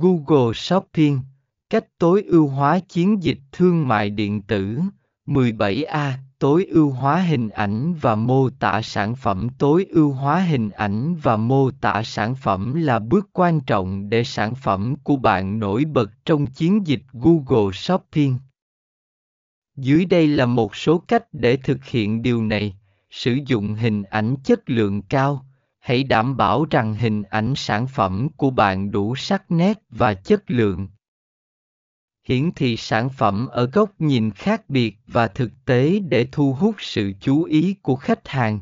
Google Shopping, cách tối ưu hóa chiến dịch thương mại điện tử. 17A Tối ưu hóa hình ảnh và mô tả sản phẩm Tối ưu hóa hình ảnh và mô tả sản phẩm là bước quan trọng để sản phẩm của bạn nổi bật trong chiến dịch Google Shopping. Dưới đây là một số cách để thực hiện điều này. Sử dụng hình ảnh chất lượng cao. Hãy đảm bảo rằng hình ảnh sản phẩm của bạn đủ sắc nét và chất lượng. Hiển thị sản phẩm ở góc nhìn khác biệt và thực tế để thu hút sự chú ý của khách hàng.